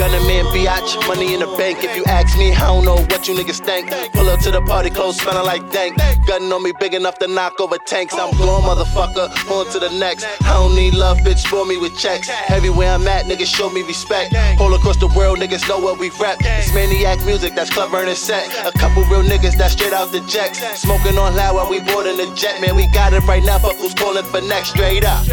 Gunning man, biatch, money in the bank. If you ask me, I don't know what you niggas think. Pull up to the party, clothes smelling like dank. Gunning on me big enough to knock over tanks. I'm going, motherfucker, on to the next. I don't need love, bitch, spoil me with checks. Everywhere I'm at, niggas show me respect. All across the world, niggas know what we rap. It's maniac music that's clever and it's set. A couple real niggas that's straight out the jacks. Smoking on loud while we boarding the jet, man. We got it right now, fuck who's calling for next, straight up.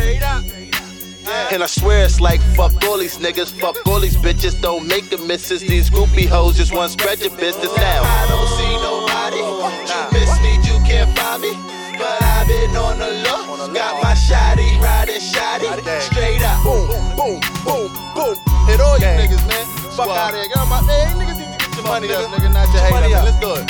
And I swear it's like fuck all these niggas, fuck all these bitches, don't make the misses. These groupie hoes just want to spread your business now. I don't see nobody. You miss me, you can't find me. But I've been on the look. Got my shotty riding shotty. Straight up. Boom, boom, boom, boom. Hit all you niggas, man. Fuck out of here. Get on my man. Niggas need to get your money up, nigga. Not your Money up. Let's do it.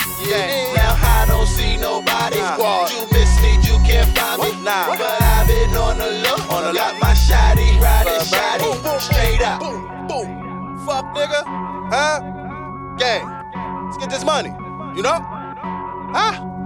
Fuck, nigga. Huh? Gang. Let's get this money. You know? Huh?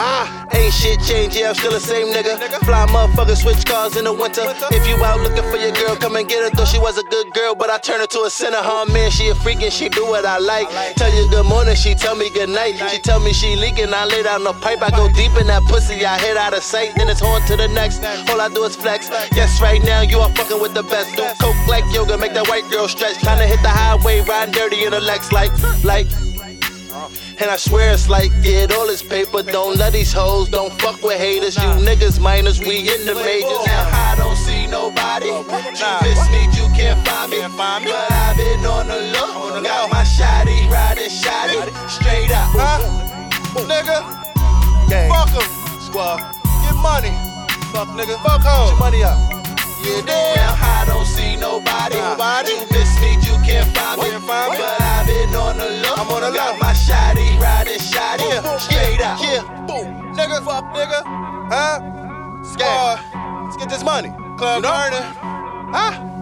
Ah, ain't shit changed, yeah, I'm still the same nigga. Fly motherfucker, switch cars in the winter. If you out looking for your girl, come and get her. Thought she was a good girl, but I turned her to a sinner. Huh, man, she a freak and she do what I like. Tell you good morning, she tell me good night. She tell me she leaking, I lay down the pipe. I go deep in that pussy, I hit out of sight. Then it's on to the next. All I do is flex. Yes, right now you are fucking with the best. Do coke like yoga, make that white girl stretch. Tryna hit the highway, riding dirty in a Lex, like, like. And I swear it's like, get all this paper. Don't let these hoes, don't fuck with haters. You niggas minors, we in the majors. Now I don't see nobody. You miss me, you can't find me. But I've been on the look. Got my shotty riding shotty. Straight up. Huh? Nigga. Gang. Fuck 'em. Squad. Get money. Fuck nigga. Fuck Get home. your money up. You Now I don't see nobody. Nobody. You miss me, you can't find me. Can't find me. But I've been on the look. I'm on the look. Nigga, fuck, nigga. Huh? Squad. Let's get this money. Club You know? Huh?